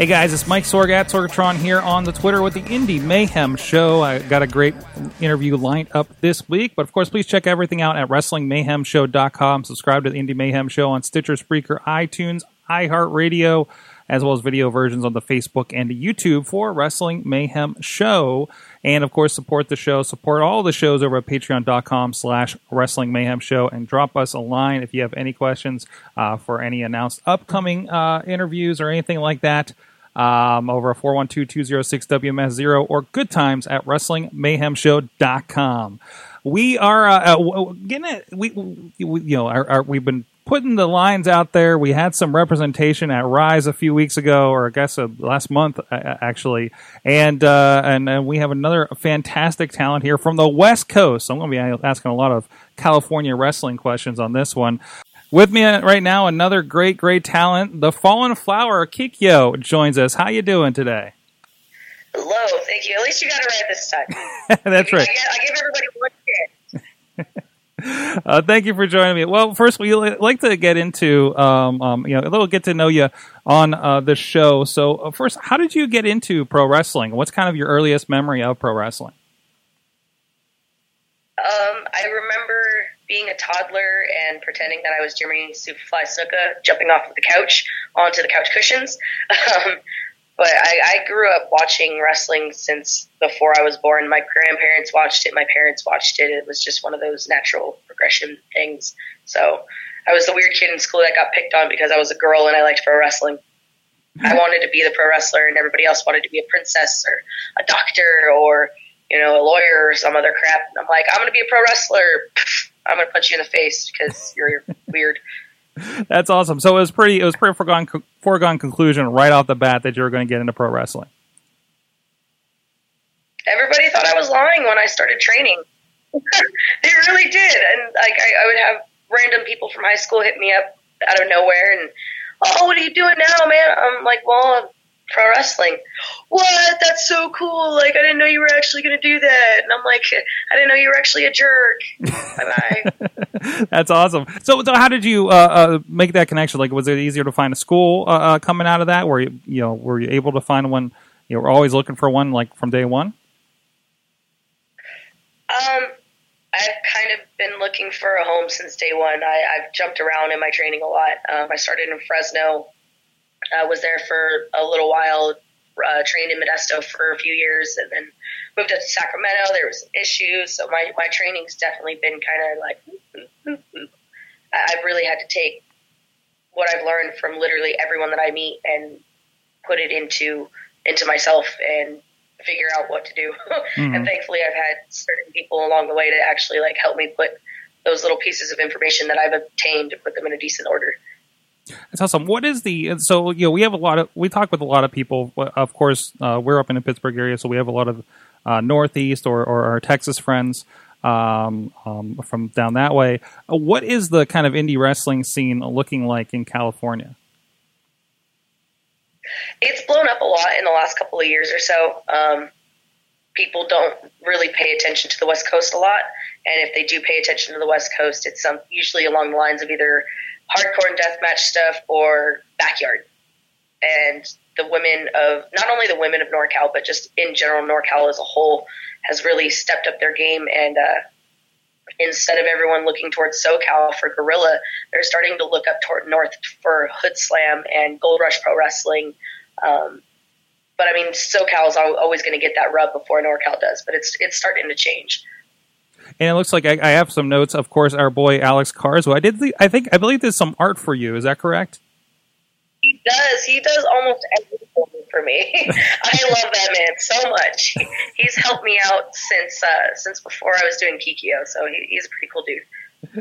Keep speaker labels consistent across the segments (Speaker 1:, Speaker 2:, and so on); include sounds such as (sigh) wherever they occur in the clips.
Speaker 1: Hey guys, it's Mike Sorg at Sorgatron here on the Twitter with the Indie Mayhem Show. I got a great interview lined up this week, but of course, please check everything out at WrestlingMayhemShow.com. Subscribe to the Indie Mayhem Show on Stitcher, Spreaker, iTunes, iHeartRadio, as well as video versions on the Facebook and YouTube for Wrestling Mayhem Show. And of course, support the show, support all the shows over at patreon.com slash wrestling mayhem show and drop us a line if you have any questions uh, for any announced upcoming uh, interviews or anything like that um, over 412-206-WMS0 or good times at WrestlingMayhemShow.com. We are uh, uh, getting it. We, we you know we've been putting the lines out there. We had some representation at Rise a few weeks ago, or I guess uh, last month uh, actually, and uh, and uh, we have another fantastic talent here from the West Coast. So I'm going to be asking a lot of California wrestling questions on this one. With me right now, another great, great talent, the Fallen Flower Kikyo joins us. How you doing today?
Speaker 2: Hello, thank you. At least you got it right this time. (laughs)
Speaker 1: That's right.
Speaker 2: I, I give everybody one chance. (laughs)
Speaker 1: Uh, thank you for joining me. Well, first, we like to get into um, um, you know a little get to know you on uh, the show. So, uh, first, how did you get into pro wrestling? What's kind of your earliest memory of pro wrestling?
Speaker 2: Um, I remember being a toddler and pretending that I was Jimmy Superfly Snuka, jumping off of the couch onto the couch cushions. (laughs) Um, but I, I grew up watching wrestling since before I was born. My grandparents watched it, my parents watched it. It was just one of those natural progression things. So I was the weird kid in school that got picked on because I was a girl and I liked pro wrestling. I wanted to be the pro wrestler, and everybody else wanted to be a princess or a doctor or you know a lawyer or some other crap. And I'm like, I'm going to be a pro wrestler. (laughs) I'm going to punch you in the face because you're (laughs) weird.
Speaker 1: That's awesome. So it was pretty. It was pretty foregone foregone conclusion right off the bat that you were going to get into pro wrestling.
Speaker 2: Everybody thought I was lying when I started training. (laughs) they really did, and like I, I would have random people from high school hit me up out of nowhere and, oh, what are you doing now, man? I'm like, well, pro wrestling. What? That's so cool. Like, I didn't know you were actually going to do that. And I'm like, I didn't know you were actually a jerk. bye
Speaker 1: bye. (laughs) That's awesome. So, so how did you uh, uh, make that connection? Like, was it easier to find a school uh, uh coming out of that? Were you, you know, were you able to find one? You were always looking for one, like from day one.
Speaker 2: Um, I've kind of been looking for a home since day one. I, I've jumped around in my training a lot. Um, I started in Fresno uh, was there for a little while, uh, trained in Modesto for a few years, and then moved up to Sacramento. There was some issues, so my my training's definitely been kind of like. I've really had to take what I've learned from literally everyone that I meet and put it into into myself and figure out what to do. (laughs) mm-hmm. And thankfully, I've had certain people along the way to actually like help me put those little pieces of information that I've obtained to put them in a decent order.
Speaker 1: That's awesome. What is the so you know we have a lot of we talk with a lot of people. Of course, uh, we're up in the Pittsburgh area, so we have a lot of uh, Northeast or, or our Texas friends um, um, from down that way. Uh, what is the kind of indie wrestling scene looking like in California?
Speaker 2: It's blown up a lot in the last couple of years or so. Um, people don't really pay attention to the West Coast a lot, and if they do pay attention to the West Coast, it's some, usually along the lines of either hardcore and deathmatch stuff or backyard. And the women of not only the women of NorCal, but just in general, NorCal as a whole has really stepped up their game. And uh, instead of everyone looking towards SoCal for Guerrilla, they're starting to look up toward North for Hoodslam and Gold Rush Pro Wrestling. Um, but I mean, SoCal is always going to get that rub before NorCal does, but it's it's starting to change.
Speaker 1: And it looks like I, I, have some notes. Of course, our boy Alex Carswell. I did. I think. I believe there's some art for you. Is that correct?
Speaker 2: He does. He does almost everything for me. (laughs) I love that man so much. He's helped me out since uh, since before I was doing Kikyo. So he, he's a pretty cool dude.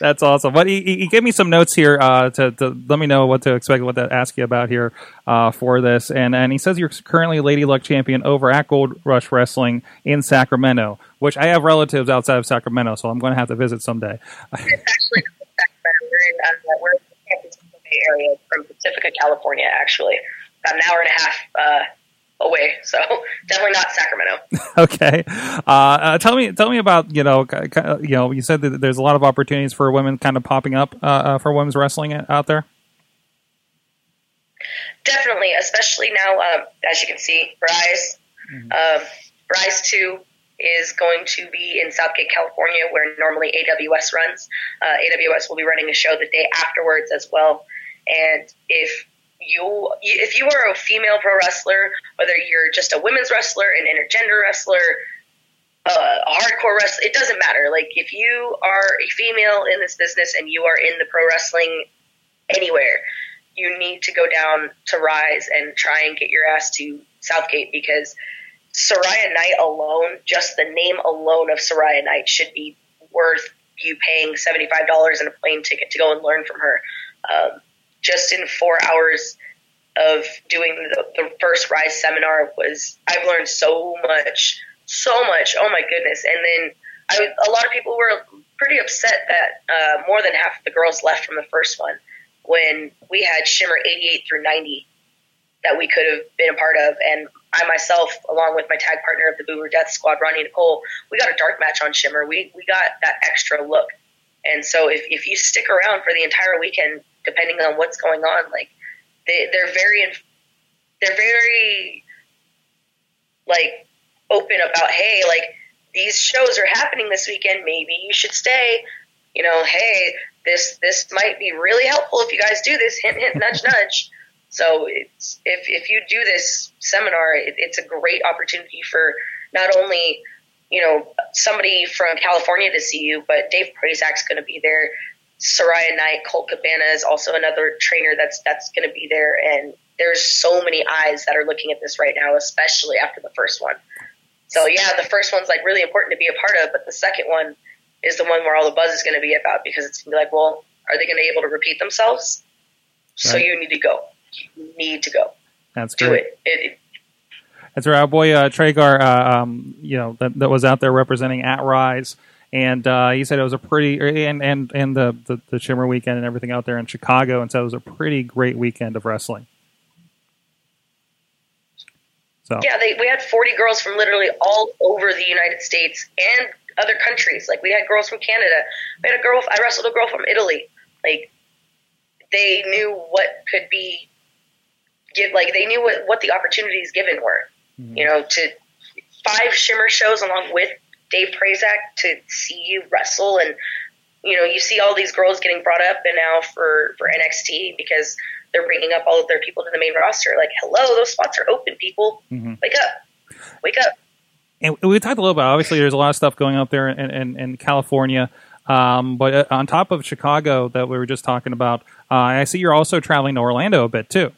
Speaker 1: That's awesome. But he, he gave me some notes here uh, to, to let me know what to expect, what to ask you about here uh, for this. And and he says you're currently Lady Luck champion over at Gold Rush Wrestling in Sacramento, which I have relatives outside of Sacramento, so I'm going to have to visit someday.
Speaker 2: It's actually Sacramento. We're in, uh, we're in the Bay Area from Pacifica, California, actually. About an hour and a half uh, away. So definitely not Sacramento. (laughs)
Speaker 1: okay, uh, uh, tell me tell me about you know you know you said that there's a lot of opportunities for women kind of popping up uh, uh, for women's wrestling out there.
Speaker 2: Definitely, especially now, um, as you can see, Rise, um, Rise Two is going to be in South Gate, California, where normally AWS runs. Uh, AWS will be running a show the day afterwards as well. And if you if you are a female pro wrestler, whether you're just a women's wrestler, an intergender wrestler, uh, a hardcore wrestler, it doesn't matter. Like if you are a female in this business and you are in the pro wrestling anywhere, you need to go down to Rise and try and get your ass to South Gate because Saraya Knight alone, just the name alone of Saraya Knight should be worth you paying $75 and a plane ticket to go and learn from her. Um, just in four hours of doing the, the first Rise seminar was, I've learned so much, so much. Oh my goodness. And then I, a lot of people were pretty upset that uh, more than half of the girls left from the first one when we had Shimmer 88 through 90 that we could have been a part of. And I myself, along with my tag partner of the Buru Death Squad, Ronnie Nicole, we got a dark match on Shimmer. We, we got that extra look. And so if, if you stick around for the entire weekend, depending on what's going on, like they, they're very, they're very like open about, Hey, like these shows are happening this weekend. Maybe you should stay, you know, Hey, this, this might be really helpful if you guys do this hint, hint, nudge, nudge. So it's, if, if you do this seminar, it, it's a great opportunity for not only, you know, somebody from California to see you, but Dave Prazak's going to be there. Saraya Knight, Colt Cabana is also another trainer that's, that's going to be there. And there's so many eyes that are looking at this right now, especially after the first one. So yeah, the first one's like really important to be a part of, but the second one is the one where all the buzz is going to be about because it's going to be like, well, are they going to be able to repeat themselves? So you need to go. You need to go.
Speaker 1: That's
Speaker 2: Do
Speaker 1: great.
Speaker 2: it. it, it
Speaker 1: That's right. Our boy uh, Tragar, uh, um, you know, that, that was out there representing at Rise, and uh, he said it was a pretty and and and the, the the Shimmer weekend and everything out there in Chicago, and said it was a pretty great weekend of wrestling. So
Speaker 2: Yeah, they, we had 40 girls from literally all over the United States and other countries. Like we had girls from Canada. We had a girl. I wrestled a girl from Italy. Like they knew what could be give. Like they knew what what the opportunities given were. You know, to five Shimmer shows along with Dave Prazak to see you wrestle and. You know, you see all these girls getting brought up and now for, for NXT because they're bringing up all of their people to the main roster. Like, hello, those spots are open, people.
Speaker 1: Mhm.
Speaker 2: Wake up. Wake up.
Speaker 1: and we talked a little bit. Obviously, there's a lot of stuff going up there in, in, in California. Um, but uh, on top of Chicago that we were just talking about, uh, I see you're also traveling to Orlando a bit too.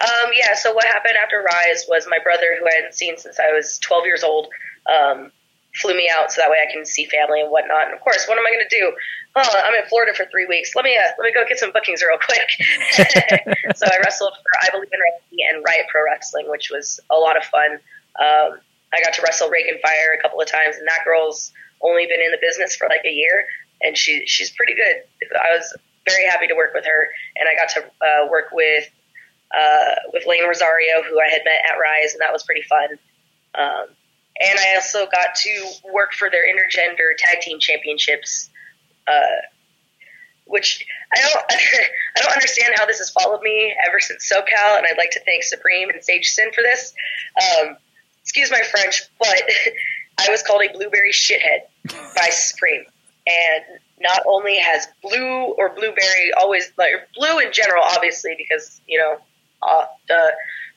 Speaker 2: Um, yeah, so what happened after Rise was my brother, who I hadn't seen since I was 12 years old, um, flew me out so that way I can see family and whatnot. And of course, what am I going to do? Oh, I'm in Florida for three weeks. Let me uh, let me go get some bookings real quick. (laughs) (laughs) so I wrestled for I Believe in Wrestling and Riot Pro Wrestling, which was a lot of fun. Um, I got to wrestle Reagan Fire a couple of times, and that girl's only been in the business for like a year, and she she's pretty good. I was very happy to work with her, and I got to uh, work with uh, with Lane Rosario, who I had met at Rise, and that was pretty fun. Um, and I also got to work for their intergender tag team championships, uh, which I don't (laughs) I don't understand how this has followed me ever since SoCal, and I'd like to thank Supreme and Sage Sin for this. Um, excuse my French, but (laughs) I was called a blueberry shithead by Supreme, and not only has blue or blueberry always like blue in general, obviously because you know, uh, duh,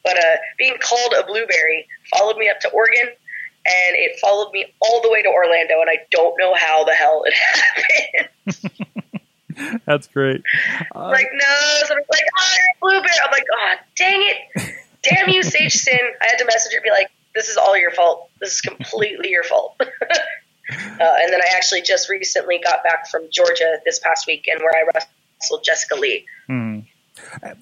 Speaker 2: but uh, being called a blueberry followed me up to Oregon, and it followed me all the way to Orlando, and I don't know how the hell it (laughs) happened. (laughs)
Speaker 1: That's great. Uh, (laughs)
Speaker 2: like no, somebody's like, oh, you're a blueberry. I'm like, oh, dang it, damn you, Sage Sin. I had to message her, and be like, this is all your fault. This is completely your fault. Uh, and then I actually just recently got back from Georgia this past weekend where I wrestled Jessica Lee.
Speaker 1: Hmm.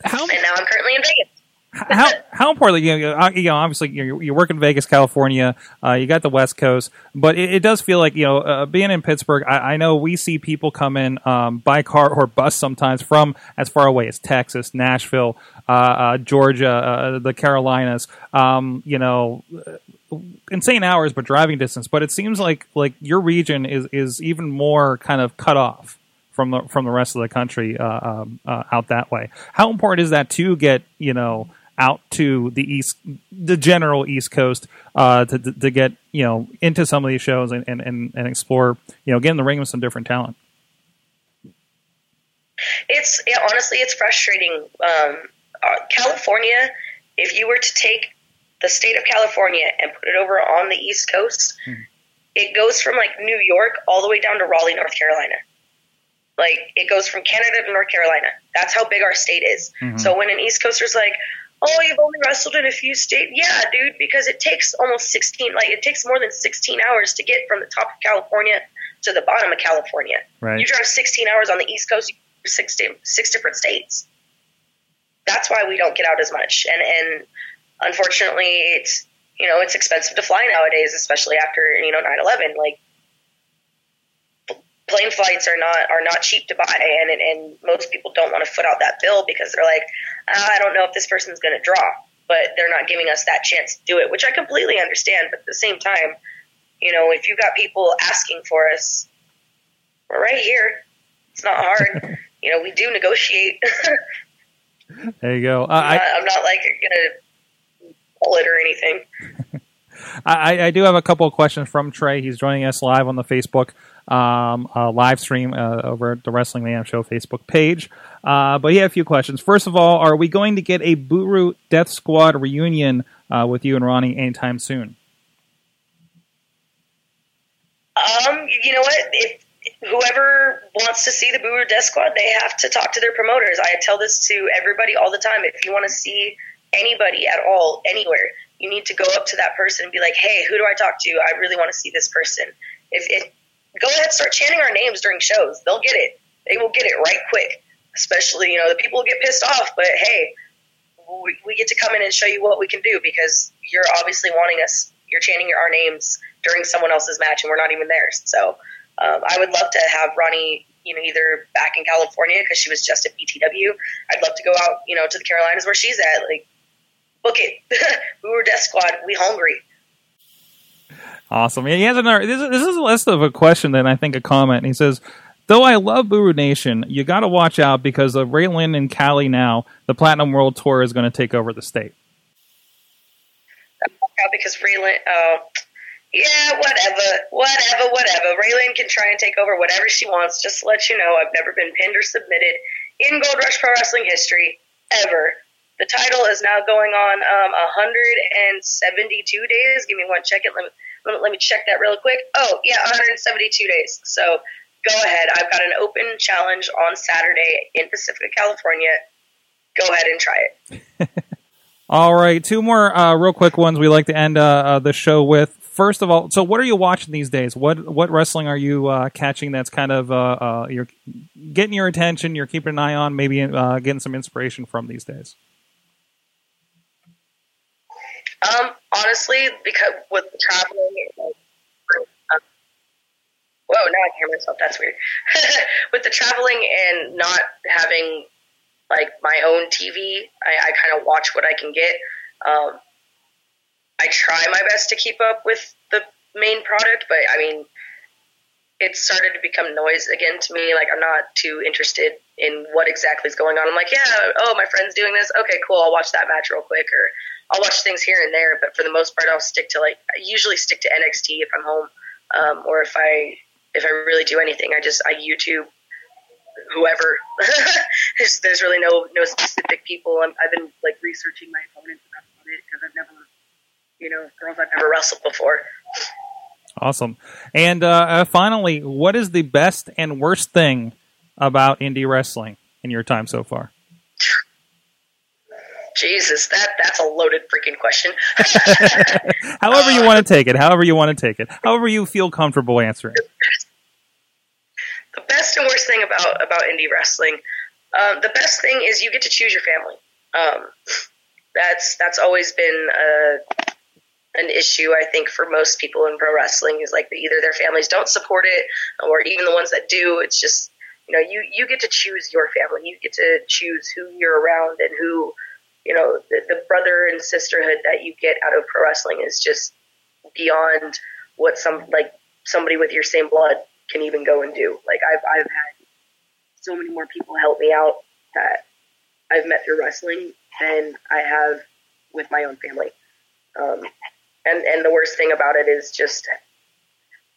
Speaker 1: How
Speaker 2: And now I'm currently in Vegas. (laughs)
Speaker 1: how how important you know, uh, you know obviously you you work in Vegas, California. Uh, you got the West Coast, but it, it does feel like you know uh, being in Pittsburgh. I, I know we see people come in um, by car or bus sometimes from as far away as Texas, Nashville, uh, uh, Georgia, uh, the Carolinas. Um, you know, insane hours, but driving distance. But it seems like like your region is is even more kind of cut off from the from the rest of the country uh, um, uh, out that way. How important is that to get you know out to the east, the general East Coast, uh, to to get you know into some of these shows and and, and, and explore you know get in the ring with some different talent.
Speaker 2: It's yeah, honestly, it's frustrating. Um, uh, California, if you were to take the state of California and put it over on the East Coast, it goes from like New York all the way down to Raleigh, North Carolina. Like it goes from Canada to North Carolina. That's how big our state is. Mm-hmm. So when an East Coaster's like, "Oh, you've only wrestled in a few states," yeah, dude, because it takes almost sixteen, like it takes more than sixteen hours to get from the top of California to the bottom of California.
Speaker 1: Right.
Speaker 2: You drive sixteen hours on the East Coast, you six six different states. That's why we don't get out as much, and and unfortunately, it's you know it's expensive to fly nowadays, especially after you know 9-11. Like plane flights are not are not cheap to buy, and and, most people don't want to foot out that bill because they're like, "Ah, I don't know if this person's going to draw, but they're not giving us that chance to do it, which I completely understand. But at the same time, you know, if you've got people asking for us, we're right here. It's not hard. (laughs) you know, we do negotiate. (laughs)
Speaker 1: There you go. Uh,
Speaker 2: I'm,
Speaker 1: I,
Speaker 2: not, I'm not like gonna pull it or anything. (laughs)
Speaker 1: I, I do have a couple of questions from Trey. He's joining us live on the Facebook um, live stream uh, over at the Wrestling Mayhem Show Facebook page. Uh, but yeah, a few questions. First of all, are we going to get a Buru Death Squad reunion uh, with you and Ronnie anytime soon?
Speaker 2: Um, you know what? If whoever wants to see the Buru Death Squad, they have to talk to their promoters. I tell this to everybody all the time. If you want to see anybody at all, anywhere, you need to go up to that person and be like, "Hey, who do I talk to? I really want to see this person." If it, go ahead, start chanting our names during shows. They'll get it. They will get it right quick. Especially, you know, the people will get pissed off, but hey, we, we get to come in and show you what we can do because you're obviously wanting us. You're chanting our names during someone else's match, and we're not even there. So um, I would love to have Ronnie, you know, either back in California because she was just at BTW. I'd love to go out, you know, to the Carolinas where she's at. Like, book it. (laughs) we were Death Squad. We hungry.
Speaker 1: Awesome. He has another. This is, this is less of a question than I think a comment. He says, "Though I love Buru Nation, you got to watch out because of Raylan and Cali. Now, the Platinum World Tour is going to take over the state."
Speaker 2: Because Raylan, uh, yeah, whatever, whatever, whatever. Raylan can try and take over whatever she wants. Just to let you know, I've never been pinned or submitted in Gold Rush Pro Wrestling history ever. The title is now going on um, 172 days. Give me one second. Let me, let me let me check that real quick. Oh, yeah, 172 days. So go ahead. I've got an open challenge on Saturday in Pacifica, California. Go ahead and try it. (laughs)
Speaker 1: All right, two more uh, real quick ones we like to end uh, uh, the show with. First of all, so what are you watching these days? What what wrestling are you uh, catching that's kind of uh, uh, you're getting your attention? You're keeping an eye on, maybe uh, getting some inspiration from these days.
Speaker 2: Um, honestly, because with traveling, uh, whoa, now I can hear myself. That's weird. (laughs) with the traveling and not having like my own TV, I, I kind of watch what I can get. Um, I try my best to keep up with the main product, but I mean, it started to become noise again to me. Like I'm not too interested in what exactly is going on. I'm like, yeah, oh, my friend's doing this. Okay, cool. I'll watch that match real quick, or I'll watch things here and there. But for the most part, I'll stick to like I usually stick to NXT if I'm home, um, or if I if I really do anything, I just I YouTube whoever. (laughs) there's, there's really no no specific people. I'm, I've been like researching my opponents about it because I've never, you know, girls I've never wrestled before.
Speaker 1: Awesome. And uh, uh, finally, what is the best and worst thing about indie wrestling in your time so far?
Speaker 2: Jesus, that that's a loaded freaking question. (laughs)
Speaker 1: However you want to take it. However you want to take it. However you feel comfortable answering.
Speaker 2: The best and worst thing about about indie wrestling. Um, the best thing is you get to choose your family. Um, that's that's always been a, an issue I think for most people in pro wrestling is like either their families don't support it or even the ones that do. It's just you know you you get to choose your family. You get to choose who you're around and who you know the, the brother and sisterhood that you get out of pro wrestling is just beyond what some like somebody with your same blood can even go and do. Like I've I've had so many more people help me out that I've met through wrestling than I have with my own family. Um, and and the worst thing about it is just,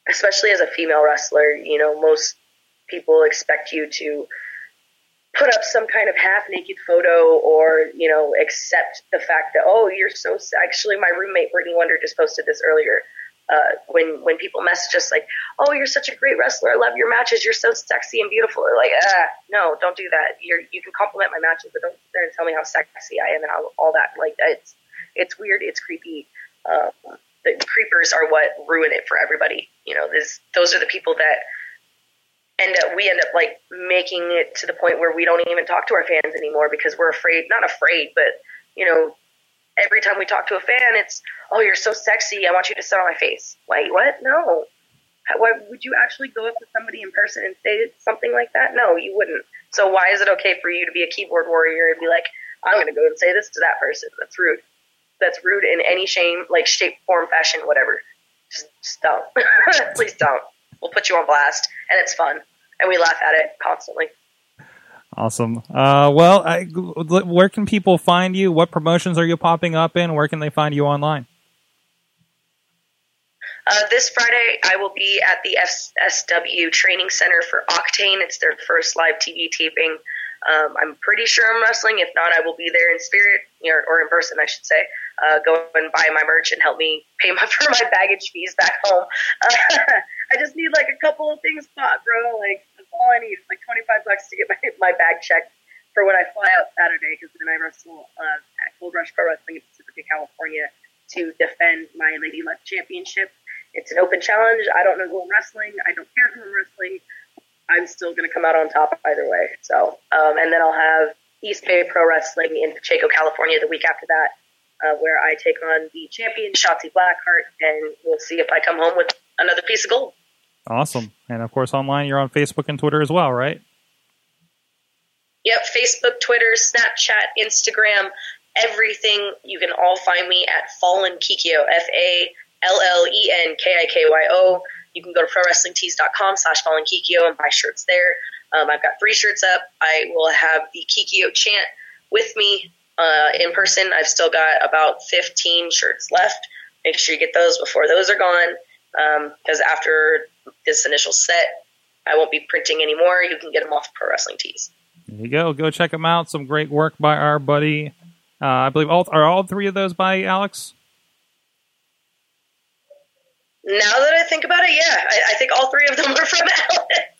Speaker 2: especially as a female wrestler, you know, most people expect you to put up some kind of half naked photo or you know accept the fact that oh you're so actually my roommate Brittany Wonder just posted this earlier uh, when when people message us like, "Oh, you're such a great wrestler. I love your matches. You're so sexy and beautiful." Or like, ah, no, don't do that. You're you can compliment my matches, but don't sit there and tell me how sexy I am and how all that. Like, it's it's weird. It's creepy. Uh, the creepers are what ruin it for everybody. You know, this those are the people that end up we end up like making it to the point where we don't even talk to our fans anymore because we're afraid. Not afraid, but you know, every time we talk to a fan, it's, oh, you're so sexy. I want you to sit on my face. Wait, what? No. Why would you actually go up to somebody in person and say something like that? No, you wouldn't. So why is it okay for you to be a keyboard warrior and be like, I'm going to go and say this to that person? That's rude. That's rude in any shame, like shape, form, fashion, whatever. Just, just don't. (laughs) Please don't. We'll put you on blast, and it's fun, and we laugh at it constantly.
Speaker 1: Awesome. Uh, well, I, where can people find you? What promotions are you popping up in? Where can they find you online?
Speaker 2: Uh, this Friday, I will be at the FSW Training Center for Octane. It's their first live TV taping. Um, I'm pretty sure I'm wrestling. If not, I will be there in spirit or, or in person, I should say. Uh, go and buy my merch and help me pay my, (laughs) for my baggage fees back home. Uh, (laughs) I just need like a couple of things bought, bro. Like that's all I need like 25 bucks to get (laughs) my, my bag checked for when I fly out Saturday because then I wrestle uh, at Gold Rush Pro Wrestling in Pacifica, California to defend my Lady Luck Championship. It's an open challenge. I don't know who I'm wrestling. I don't care who I'm wrestling. I'm still going to come out on top either way. So, um, and then I'll have East Bay Pro Wrestling in Pacheco, California the week after that, uh, where I take on the champion Shotzi Blackheart, and we'll see if I come home with another piece of gold.
Speaker 1: Awesome. And of course, online, you're on Facebook and Twitter as well, right?
Speaker 2: Yep, Facebook, Twitter, Snapchat, Instagram, everything. You can all find me at Fallen Kikyo, F A L L E N K I K Y O. You can go to prowrestlingtees.com slash Fallen Kikyo and buy shirts there. Um, I've got three shirts up. I will have the Kikyo chant with me uh, in person. I've still got about 15 shirts left. Make sure you get those before those are gone because um, after this initial set, I won't be printing anymore. You can get them off Pro Wrestling Tees.
Speaker 1: There you go. Go check them out. Some great work by our buddy. Uh, I believe all are all three of those by Alex.
Speaker 2: Now that I think about it, yeah, I, I think all three of them (laughs) are from Alex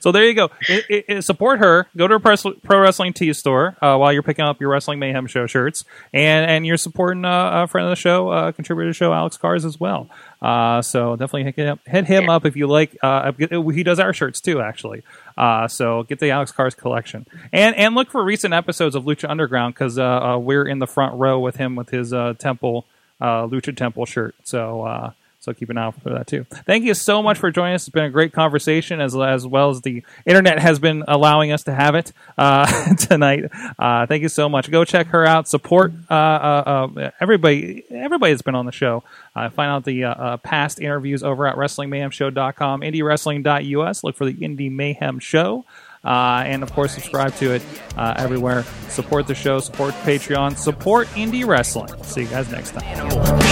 Speaker 1: so there you go. It, it, it, support her. Go to a pro wrestling tee store uh, while you're picking up your Wrestling Mayhem show shirts, and and you're supporting uh, a friend of the show, uh, contributor to the show, Alex Cars as well. Uh, so definitely hit him, hit him up if you like. Uh, he does our shirts too, actually. Uh, so get the Alex Cars collection, and and look for recent episodes of Lucha Underground because we're in the front row with him with his Temple Lucha Temple shirt. So so keep an eye out for that too. Thank you so much for joining us. It's been a great conversation, as as well as the internet has been allowing us to have it uh, (laughs) tonight. Uh, thank you so much. Go check her out. Support uh, uh, uh everybody. Everybody that's been on the show. Uh, find out the past interviews over at WrestlingMayhemShow.com, IndieWrestling.us. Look for the Indie Mayhem Show. Uh, and of course, subscribe to it uh, everywhere. Support the show, support Patreon, support indie wrestling. See you guys next time.